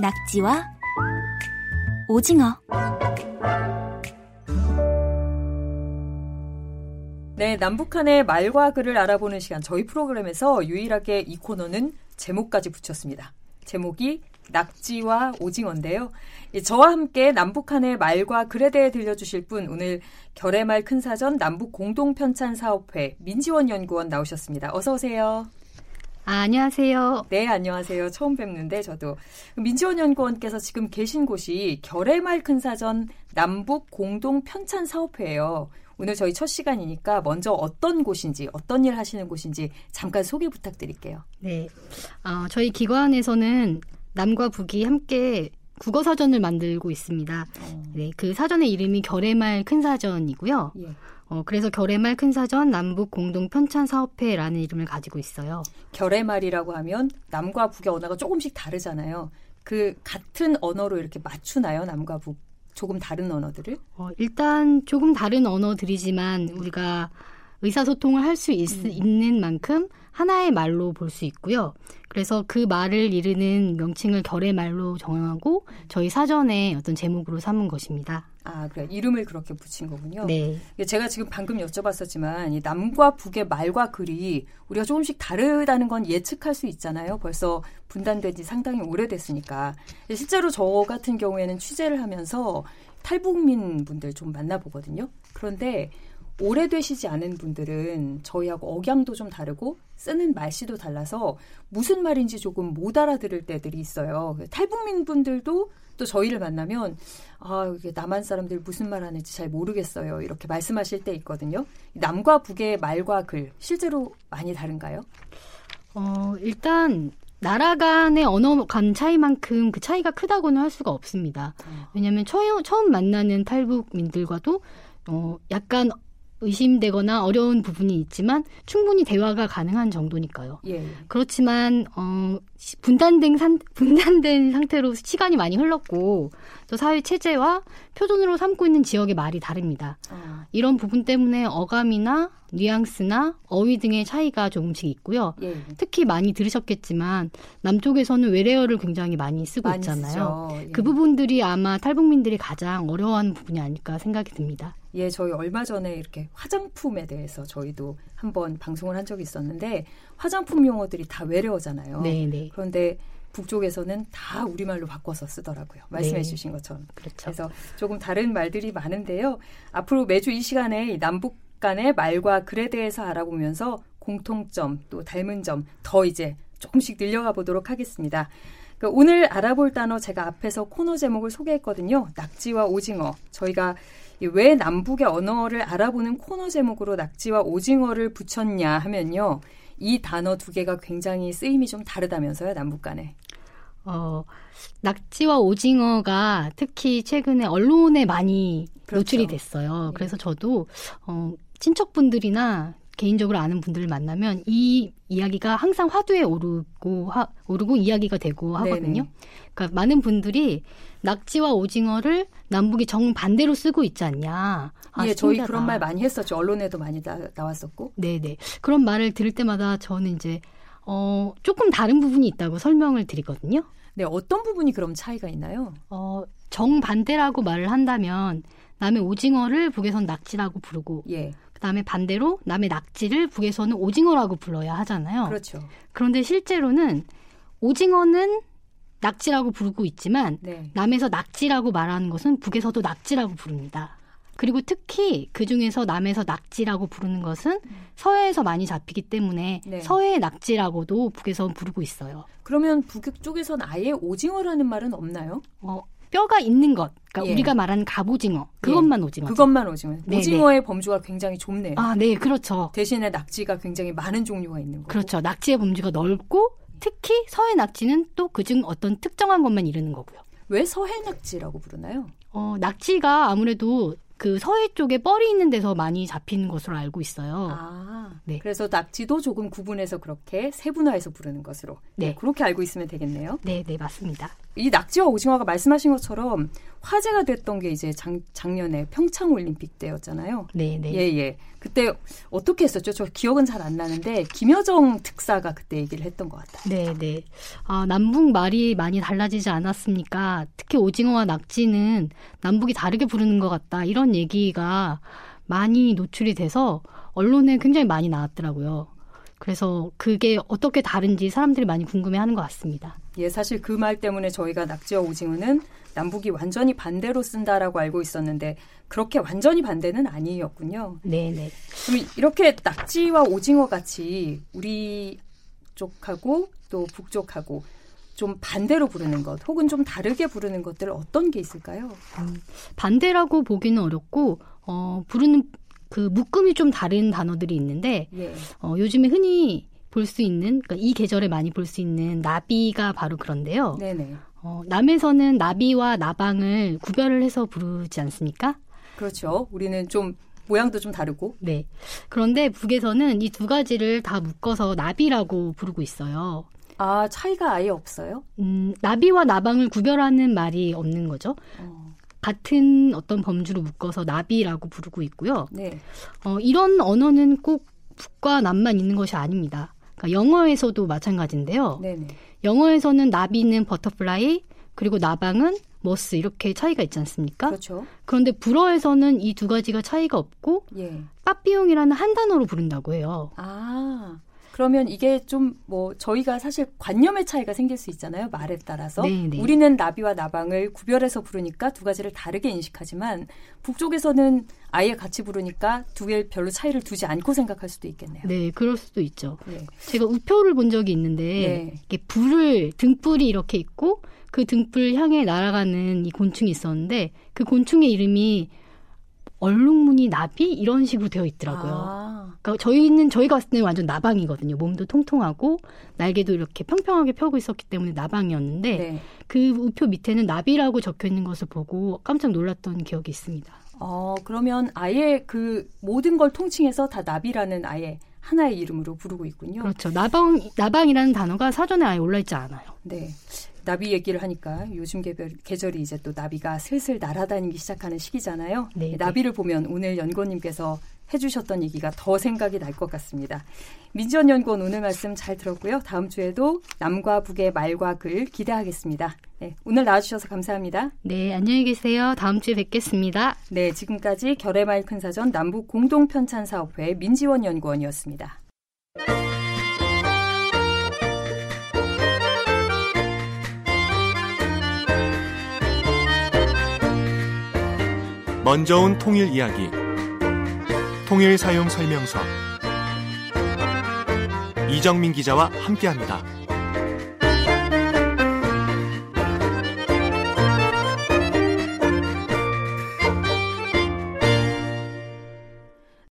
낙지와 오징어. 네, 남북한의 말과 글을 알아보는 시간 저희 프로그램에서 유일하게 이 코너는 제목까지 붙였습니다. 제목이 낙지와 오징어인데요. 저와 함께 남북한의 말과 글에 대해 들려주실 분 오늘 결의말 큰사전 남북 공동편찬 사업회 민지원 연구원 나오셨습니다. 어서 오세요. 아, 안녕하세요. 네, 안녕하세요. 처음 뵙는데 저도 민지원 연구원께서 지금 계신 곳이 결의말 큰사전 남북 공동 편찬 사업회예요. 오늘 저희 첫 시간이니까 먼저 어떤 곳인지 어떤 일 하시는 곳인지 잠깐 소개 부탁드릴게요. 네, 어, 저희 기관에서는 남과 북이 함께 국어 사전을 만들고 있습니다. 어. 네, 그 사전의 이름이 결의말 큰 사전이고요. 예. 어, 그래서 결의말 큰 사전 남북 공동 편찬 사업회라는 이름을 가지고 있어요. 결의말이라고 하면 남과 북의 언어가 조금씩 다르잖아요. 그 같은 언어로 이렇게 맞추나요, 남과 북? 조금 다른 언어들을? 어, 일단 조금 다른 언어들이지만 우리가 의사소통을 할수 음. 있는 만큼 하나의 말로 볼 수 있고요. 그래서 그 말을 이르는 명칭을 결의 말로 정하고 저희 사전에 어떤 제목으로 삼은 것입니다. 아, 그래 이름을 그렇게 붙인 거군요. 네. 제가 지금 방금 여쭤봤었지만 이 남과 북의 말과 글이 우리가 조금씩 다르다는 건 예측할 수 있잖아요. 벌써 분단된 지 상당히 오래됐으니까. 실제로 저 같은 경우에는 취재를 하면서 탈북민 분들 좀 만나보거든요. 그런데 오래되시지 않은 분들은 저희하고 억양도 좀 다르고 쓰는 말씨도 달라서 무슨 말인지 조금 못 알아들을 때들이 있어요. 탈북민 분들도 또 저희를 만나면 아, 이게 남한 사람들 무슨 말 하는지 잘 모르겠어요. 이렇게 말씀하실 때 있거든요. 남과 북의 말과 글 실제로 많이 다른가요? 어, 일단 나라 간의 언어 간 차이만큼 그 차이가 크다고는 할 수가 없습니다. 어. 왜냐하면 처음, 처음 만나는 탈북민들과도 어, 약간 의심되거나 어려운 부분이 있지만 충분히 대화가 가능한 정도니까요. 예. 그렇지만 어 분단된 산, 분단된 상태로 시간이 많이 흘렀고 또 사회 체제와 표준으로 삼고 있는 지역의 말이 다릅니다. 어. 이런 부분 때문에 어감이나 뉘앙스나 어휘 등의 차이가 조금씩 있고요. 예. 특히 많이 들으셨겠지만 남쪽에서는 외래어를 굉장히 많이 쓰고 많이 있잖아요. 예. 그 부분들이 아마 탈북민들이 가장 어려워하는 부분이 아닐까 생각이 듭니다. 예, 저희 얼마 전에 이렇게 화장품에 대해서 저희도 한번 방송을 한 적이 있었는데 화장품 용어들이 다 외래어잖아요. 네, 네. 그런데 북쪽에서는 다 우리말로 바꿔서 쓰더라고요. 말씀해 네. 주신 것처럼. 그렇죠. 그래서 조금 다른 말들이 많은데요. 앞으로 매주 이 시간에 남북 간의 말과 글에 대해서 알아보면서 공통점 또 닮은 점 더 이제 조금씩 늘려가 보도록 하겠습니다. 그 오늘 알아볼 단어 제가 앞에서 코너 제목을 소개했거든요. 낙지와 오징어. 저희가 왜 남북의 언어를 알아보는 코너 제목으로 낙지와 오징어를 붙였냐 하면요. 이 단어 두 개가 굉장히 쓰임이 좀 다르다면서요, 남북 간에. 어, 낙지와 오징어가 특히 최근에 언론에 많이 그렇죠. 노출이 됐어요. 네. 그래서 저도 어, 친척분들이나 개인적으로 아는 분들을 만나면 이 이야기가 항상 화두에 오르고 하, 오르고 이야기가 되고 하거든요. 네네. 그러니까 많은 분들이 낙지와 오징어를 남북이 정 반대로 쓰고 있지 않냐. 아, 예, 저희 그런 말 많이 했었죠. 언론에도 많이 나, 나왔었고. 네 네. 그런 말을 들을 때마다 저는 이제 어, 조금 다른 부분이 있다고 설명을 드리거든요. 네, 어떤 부분이 그럼 차이가 있나요? 어, 정반대라고 말을 한다면 남의 오징어를 북에선 낙지라고 부르고 예. 그다음에 반대로 남의 낙지를 북에서는 오징어라고 불러야 하잖아요. 그렇죠. 그런데 실제로는 오징어는 낙지라고 부르고 있지만 네. 남에서 낙지라고 말하는 것은 북에서도 낙지라고 부릅니다. 그리고 특히 그 중에서 남에서 낙지라고 부르는 것은 서해에서 많이 잡히기 때문에 네. 서해 낙지라고도 북에서 부르고 있어요. 그러면 북 쪽에서는 아예 오징어라는 말은 없나요? 어, 뼈가 있는 것. 그러니까 예. 우리가 말하는 갑오징어. 그것만 예. 오징어. 그것만 오징어. 네, 오징어의 네. 범주가 굉장히 좁네요. 아, 네, 그렇죠. 대신에 낙지가 굉장히 많은 종류가 있는 거고. 그렇죠. 낙지의 범주가 넓고 특히 서해 낙지는 또 그중 어떤 특정한 것만 이르는 거고요. 왜 서해 낙지라고 부르나요? 어, 낙지가 아무래도 그 서해 쪽에 뻘이 있는 데서 많이 잡히는 것으로 알고 있어요. 아, 네. 그래서 낙지도 조금 구분해서 그렇게 세분화해서 부르는 것으로. 네. 네. 그렇게 알고 있으면 되겠네요. 네, 네, 맞습니다. 이 낙지와 오징어가 말씀하신 것처럼 화제가 됐던 게 이제 작, 작년에 평창 올림픽 때였잖아요. 네, 네. 예, 예. 그때 어떻게 했었죠? 저 기억은 잘 안 나는데 김여정 특사가 그때 얘기를 했던 것 같아요. 네, 네. 아, 남북 말이 많이 달라지지 않았습니까? 특히 오징어와 낙지는 남북이 다르게 부르는 것 같다. 이런 얘기가 많이 노출이 돼서 언론에 굉장히 많이 나왔더라고요. 그래서 그게 어떻게 다른지 사람들이 많이 궁금해하는 것 같습니다. 예, 사실 그 말 때문에 저희가 낙지와 오징어는 남북이 완전히 반대로 쓴다라고 알고 있었는데 그렇게 완전히 반대는 아니었군요. 네, 네. 그럼 이렇게 낙지와 오징어 같이 우리 쪽하고 또 북쪽하고 좀 반대로 부르는 것 혹은 좀 다르게 부르는 것들 어떤 게 있을까요? 음, 반대라고 보기는 어렵고 어, 부르는 그 묶음이 좀 다른 단어들이 있는데 예. 어, 요즘에 흔히 볼 수 있는 그러니까 이 계절에 많이 볼 수 있는 나비가 바로 그런데요. 네네. 어, 남에서는 나비와 나방을 구별을 해서 부르지 않습니까? 그렇죠. 우리는 좀 모양도 좀 다르고. 네. 그런데 북에서는 이 두 가지를 다 묶어서 나비라고 부르고 있어요. 아, 차이가 아예 없어요? 음, 나비와 나방을 구별하는 말이 없는 거죠. 어. 같은 어떤 범주로 묶어서 나비라고 부르고 있고요. 네. 어, 이런 언어는 꼭 북과 남만 있는 것이 아닙니다. 그러니까 영어에서도 마찬가지인데요. 네네. 영어에서는 나비는 butterfly 그리고 나방은 머스 이렇게 차이가 있지 않습니까? 그렇죠. 그런데 불어에서는 이 두 가지가 차이가 없고 예. 빠삐용이라는 한 단어로 부른다고 해요. 아. 그러면 이게 좀 뭐 저희가 사실 관념의 차이가 생길 수 있잖아요. 말에 따라서. 네네. 네. 우리는 나비와 나방을 구별해서 부르니까 두 가지를 다르게 인식하지만 북쪽에서는 아예 같이 부르니까 두 개 별로 차이를 두지 않고 생각할 수도 있겠네요. 네, 그럴 수도 있죠. 네. 제가 우표를 본 적이 있는데 네. 이게 불을 등불이 이렇게 있고 그 등불 향해 날아가는 이 곤충이 있었는데 그 곤충의 이름이 얼룩무늬 나비 이런 식으로 되어 있더라고요. 아. 그러니까 저희는 저희가 봤을 때는 완전 나방이거든요. 몸도 통통하고 날개도 이렇게 평평하게 펴고 있었기 때문에 나방이었는데 네. 그 우표 밑에는 나비라고 적혀 있는 것을 보고 깜짝 놀랐던 기억이 있습니다. 어, 그러면 아예 그 모든 걸 통칭해서 다 나비라는 아예 하나의 이름으로 부르고 있군요. 그렇죠. 나방 나방이라는 단어가 사전에 아예 올라 있지 않아요. 네. 나비 얘기를 하니까 요즘 계절, 계절이 이제 또 나비가 슬슬 날아다니기 시작하는 시기잖아요. 네, 네. 나비를 보면 오늘 연구원님께서 해주셨던 얘기가 더 생각이 날 것 같습니다. 민지원 연구원 오늘 말씀 잘 들었고요. 다음 주에도 남과 북의 말과 글 기대하겠습니다. 네, 오늘 나와주셔서 감사합니다. 네, 안녕히 계세요. 다음 주에 뵙겠습니다. 네, 지금까지 결의말 큰 사전 남북 공동 편찬 사업회 민지원 연구원이었습니다. 먼저 온 통일 이야기 통일 사용 설명서 이정민 기자와 함께합니다.